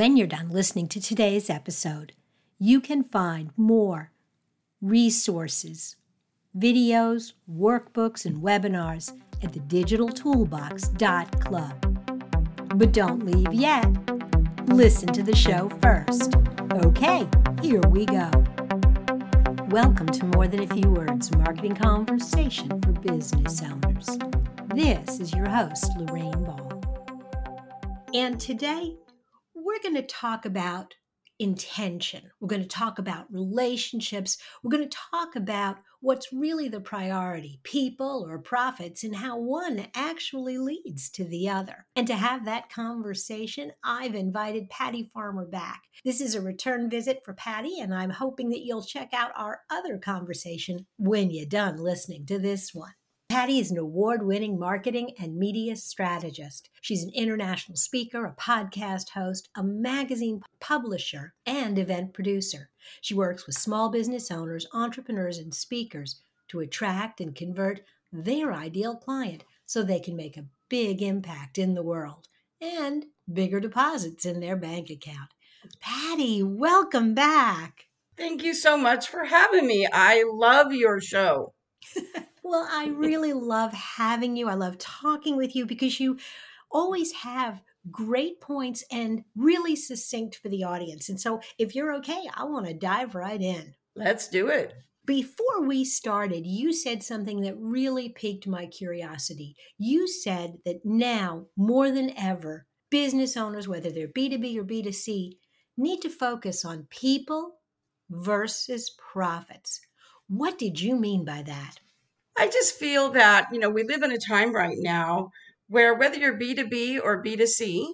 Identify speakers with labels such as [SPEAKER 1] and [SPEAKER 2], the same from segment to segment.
[SPEAKER 1] When you're done listening to today's episode, you can find more resources, videos, workbooks, and webinars at the digitaltoolbox.club. But don't leave yet. Listen to the show first. Okay, here we go. Welcome to More Than a Few Words Marketing Conversation for Business Owners. This is your host, Lorraine Ball. And today, we're going to talk about intention. We're going to talk about relationships. We're going to talk about what's really the priority people or profits and how one actually leads to the other. And to have that conversation, I've invited Patty Farmer back. This is a return visit for Patty, and I'm hoping that you'll check out our other conversation when you're done listening to this one. Patty is an award winning marketing and media strategist. She's an international speaker, a podcast host, a magazine publisher, and event producer. She works with small business owners, entrepreneurs, and speakers to attract and convert their ideal client so they can make a big impact in the world and bigger deposits in their bank account. Patty, welcome back.
[SPEAKER 2] Thank you so much for having me. I love your show.
[SPEAKER 1] Well, I really love having you. I love talking with you because you always have great points and really succinct for the audience. And so, if you're okay, I want to dive right in.
[SPEAKER 2] Let's do it.
[SPEAKER 1] Before we started, you said something that really piqued my curiosity. You said that now, more than ever, business owners, whether they're B2B or B2C, need to focus on people versus profits. What did you mean by that?
[SPEAKER 2] I just feel that, you know, we live in a time right now where whether you're B2B or B2C,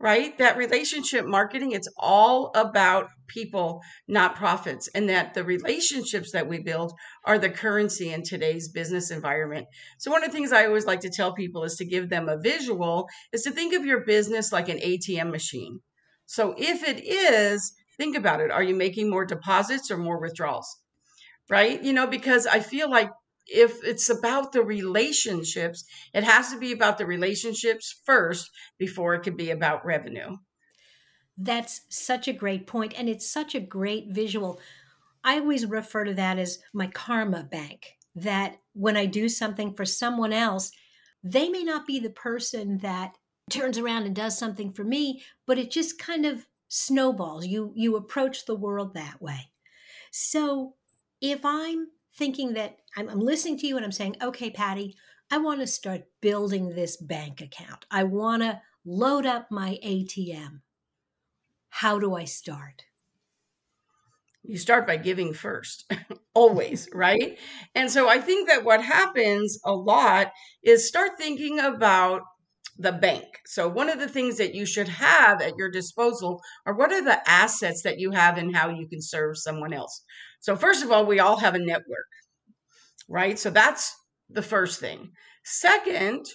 [SPEAKER 2] right, that relationship marketing, it's all about people, not profits, and that the relationships that we build are the currency in today's business environment. So, one of the things I always like to tell people is to give them a visual, is to think of your business like an ATM machine. So, if it is, think about it. Are you making more deposits or more withdrawals? Right? You know, because I feel like if it's about the relationships, it has to be about the relationships first before it could be about revenue.
[SPEAKER 1] That's such a great point, and it's such a great visual. I always refer to that as my karma bank. That when I do something for someone else, they may not be the person that turns around and does something for me, but it just kind of snowballs. You you approach the world that way. So if I'm thinking that I'm, I'm listening to you and I'm saying, okay, Patty, I want to start building this bank account. I want to load up my ATM. How do I start?
[SPEAKER 2] You start by giving first, always, right? And so I think that what happens a lot is start thinking about the bank. So, one of the things that you should have at your disposal are what are the assets that you have and how you can serve someone else. So, first of all, we all have a network, right? So, that's the first thing. Second,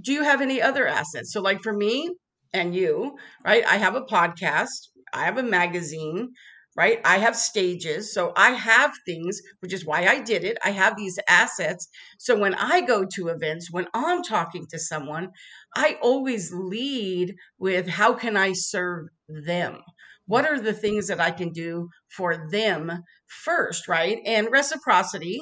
[SPEAKER 2] do you have any other assets? So, like for me and you, right? I have a podcast, I have a magazine, right? I have stages. So I have things, which is why I did it. I have these assets. So when I go to events, when I'm talking to someone, I always lead with how can I serve them? What are the things that I can do for them first, right? And reciprocity,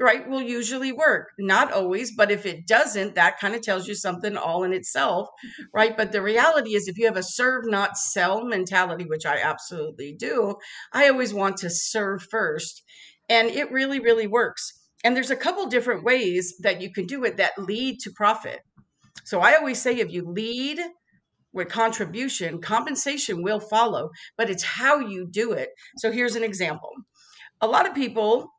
[SPEAKER 2] right, will usually work. Not always, but if it doesn't, that kind of tells you something all in itself, right? But the reality is, if you have a serve, not sell mentality, which I absolutely do, I always want to serve first. And it really, really works. And there's a couple different ways that you can do it that lead to profit. So I always say if you lead with contribution, compensation will follow, but it's how you do it. So here's an example. A lot of people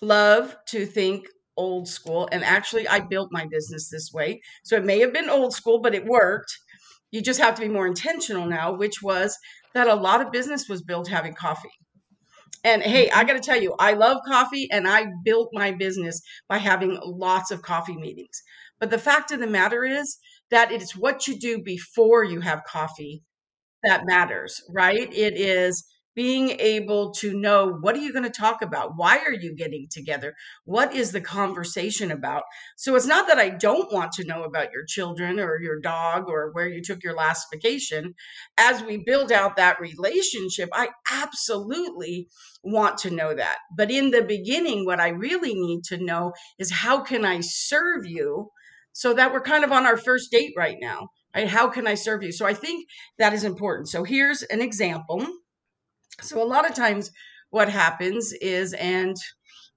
[SPEAKER 2] love to think old school. And actually, I built my business this way. So it may have been old school, but it worked. You just have to be more intentional now, which was that a lot of business was built having coffee. And hey, I got to tell you, I love coffee and I built my business by having lots of coffee meetings. But the fact of the matter is that it's what you do before you have coffee that matters, right? It is being able to know what are you going to talk about? Why are you getting together? What is the conversation about? So it's not that I don't want to know about your children or your dog or where you took your last vacation. As we build out that relationship, I absolutely want to know that. But in the beginning, what I really need to know is how can I serve you so that we're kind of on our first date right now. Right? How can I serve you? So I think that is important. So here's an example. So a lot of times what happens is, and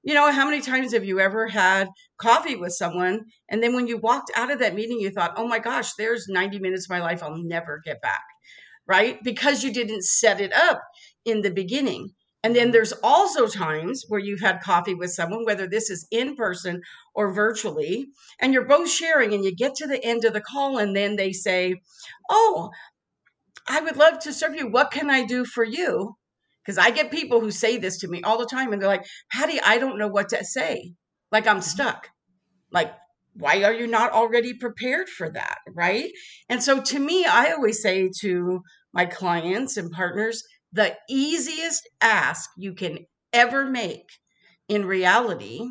[SPEAKER 2] you know, how many times have you ever had coffee with someone and then when you walked out of that meeting, you thought, oh my gosh, there's 90 minutes of my life I'll never get back, right? Because you didn't set it up in the beginning. And then there's also times where you've had coffee with someone, whether this is in person or virtually, and you're both sharing, and you get to the end of the call, and then they say, Oh, I would love to serve you. What can I do for you? Because I get people who say this to me all the time and they're like, Patty, I don't know what to say. Like I'm mm-hmm. stuck. Like, why are you not already prepared for that? Right. And so to me, I always say to my clients and partners, the easiest ask you can ever make in reality,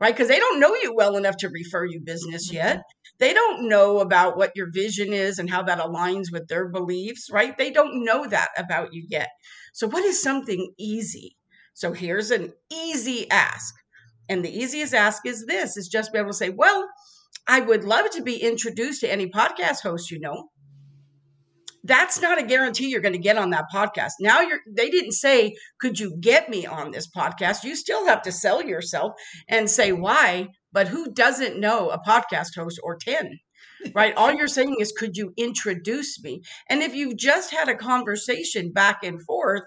[SPEAKER 2] right? Because they don't know you well enough to refer you business yet. Mm-hmm. They don't know about what your vision is and how that aligns with their beliefs, right? They don't know that about you yet. So, what is something easy? So, here's an easy ask. And the easiest ask is this is just be able to say, well, I would love to be introduced to any podcast host you know. That's not a guarantee you're going to get on that podcast. Now you're they didn't say, could you get me on this podcast? You still have to sell yourself and say why, but who doesn't know a podcast host or 10? right? All you're saying is, could you introduce me? And if you've just had a conversation back and forth,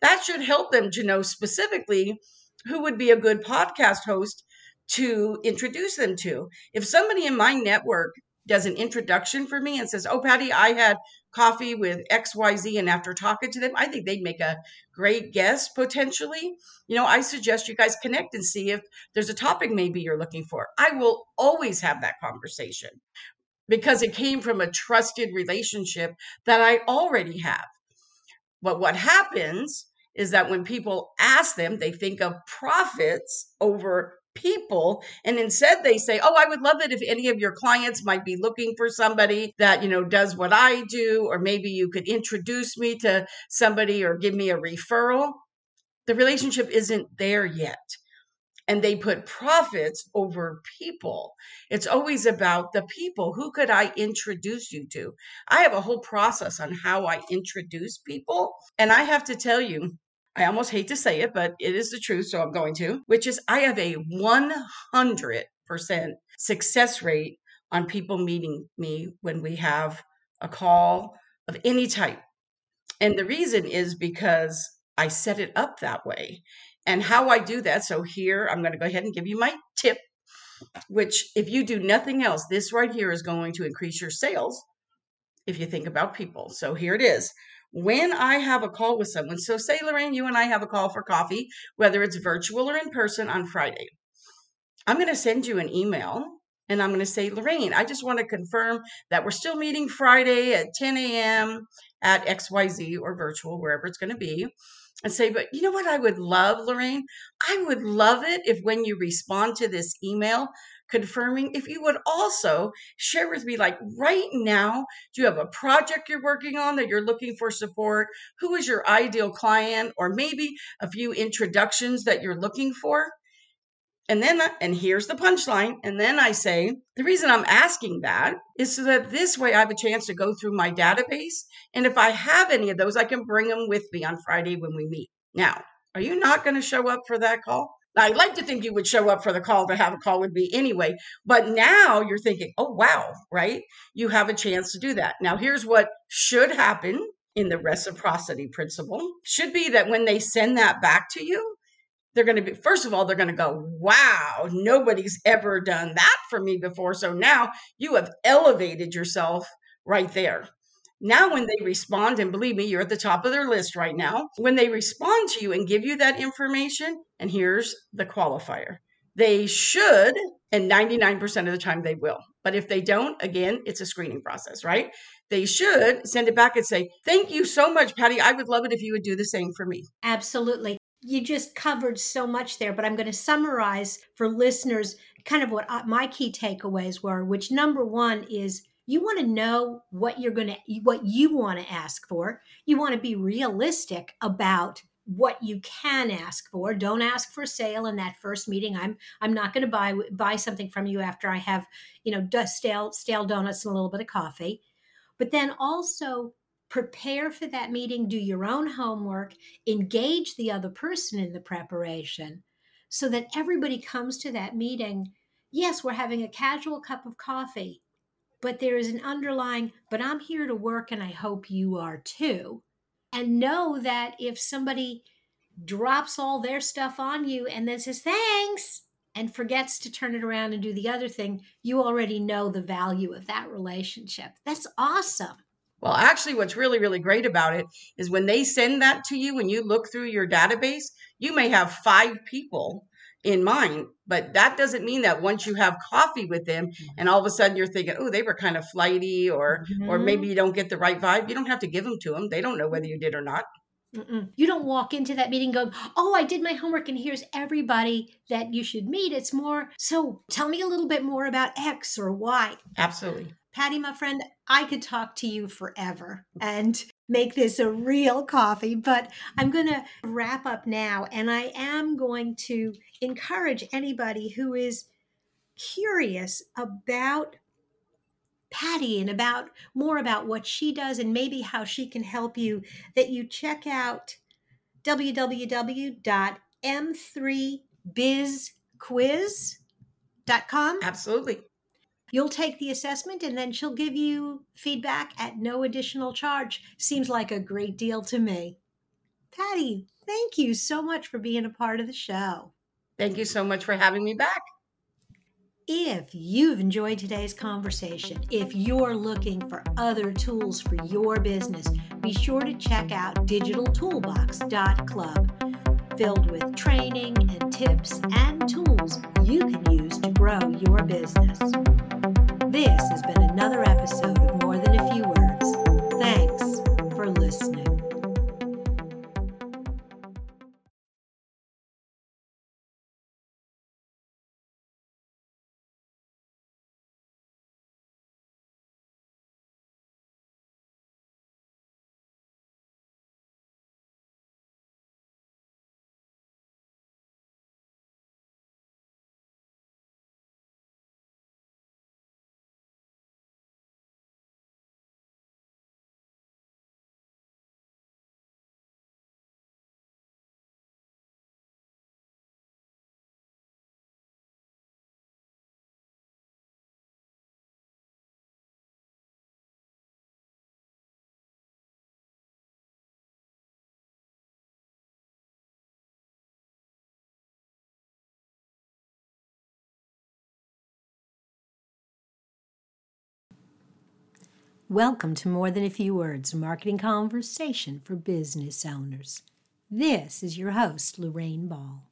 [SPEAKER 2] that should help them to know specifically who would be a good podcast host to introduce them to. If somebody in my network does an introduction for me and says, Oh, Patty, I had coffee with XYZ, and after talking to them, I think they'd make a great guest potentially. You know, I suggest you guys connect and see if there's a topic maybe you're looking for. I will always have that conversation because it came from a trusted relationship that I already have. But what happens is that when people ask them, they think of profits over people and instead they say oh i would love it if any of your clients might be looking for somebody that you know does what i do or maybe you could introduce me to somebody or give me a referral the relationship isn't there yet and they put profits over people. It's always about the people. Who could I introduce you to? I have a whole process on how I introduce people. And I have to tell you, I almost hate to say it, but it is the truth, so I'm going to, which is I have a 100% success rate on people meeting me when we have a call of any type. And the reason is because I set it up that way. And how I do that, so here I'm going to go ahead and give you my tip, which if you do nothing else, this right here is going to increase your sales if you think about people. So here it is. When I have a call with someone, so say, Lorraine, you and I have a call for coffee, whether it's virtual or in person on Friday. I'm going to send you an email and I'm going to say, Lorraine, I just want to confirm that we're still meeting Friday at 10 a.m. at XYZ or virtual, wherever it's going to be and say, but you know what I would love, Lorraine? I would love it if when you respond to this email confirming, if you would also share with me, like right now, do you have a project you're working on that you're looking for support? Who is your ideal client? Or maybe a few introductions that you're looking for? And then, uh, and here's the punchline. And then I say, the reason I'm asking that is so that this way I have a chance to go through my database. And if I have any of those, I can bring them with me on Friday when we meet. Now, are you not going to show up for that call? I'd like to think you would show up for the call to have a call with me anyway. But now you're thinking, oh, wow, right? You have a chance to do that. Now, here's what should happen in the reciprocity principle should be that when they send that back to you, they're going to be first of all they're going to go wow nobody's ever done that for me before so now you have elevated yourself right there now when they respond and believe me you're at the top of their list right now when they respond to you and give you that information and here's the qualifier they should and 99% of the time they will but if they don't again it's a screening process right they should send it back and say, Thank you so much, Patty. I would love it if you would do the same for me.
[SPEAKER 1] Absolutely. You just covered so much there, but I'm going to summarize for listeners kind of what uh, my key takeaways were, which number one is you want to know what you're going to what you want to ask for. You want to be realistic about what you can ask for. Don't ask for sale in that first meeting. I'm i'm not going to buy buy something from you after i have you know stale stale donuts and a little bit of coffee. But then also prepare for that meeting do your own homework engage the other person in the preparation so that everybody comes to that meeting yes we're having a casual cup of coffee but there is an underlying, but I'm here to work and I hope you are too. And know that if somebody drops all their stuff on you and then says, thanks, and forgets to turn it around and do the other thing, you already know the value of that relationship. That's awesome.
[SPEAKER 2] Well, actually, what's really, really great about it is when they send that to you and you look through your database, you may have five people in mind. But that doesn't mean that once you have coffee with them mm-hmm. and all of a sudden you're thinking, oh, they were kind of flighty or mm-hmm. or maybe you don't get the right vibe. You don't have to give them to them. They don't know whether you did or not.
[SPEAKER 1] Mm-mm. You don't walk into that meeting going, Oh, I did my homework and here's everybody that you should meet. It's more, so tell me a little bit more about X or Y.
[SPEAKER 2] Absolutely.
[SPEAKER 1] Patty, my friend, I could talk to you forever mm. and make this a real coffee, but I'm going to wrap up now. And I am going to encourage anybody who is curious about Patty and about more about what she does and maybe how she can help you that you check out www.m3bizquiz.com.
[SPEAKER 2] Absolutely.
[SPEAKER 1] You'll take the assessment and then she'll give you feedback at no additional charge. Seems like a great deal to me. Patty, thank you so much for being a part of the show.
[SPEAKER 2] Thank you so much for having me back.
[SPEAKER 1] If you've enjoyed today's conversation, if you're looking for other tools for your business, be sure to check out digitaltoolbox.club, filled with training and tips and tools you can use to grow your business. This has been another episode Welcome to More Than a Few Words Marketing Conversation for Business Owners. This is your host, Lorraine Ball.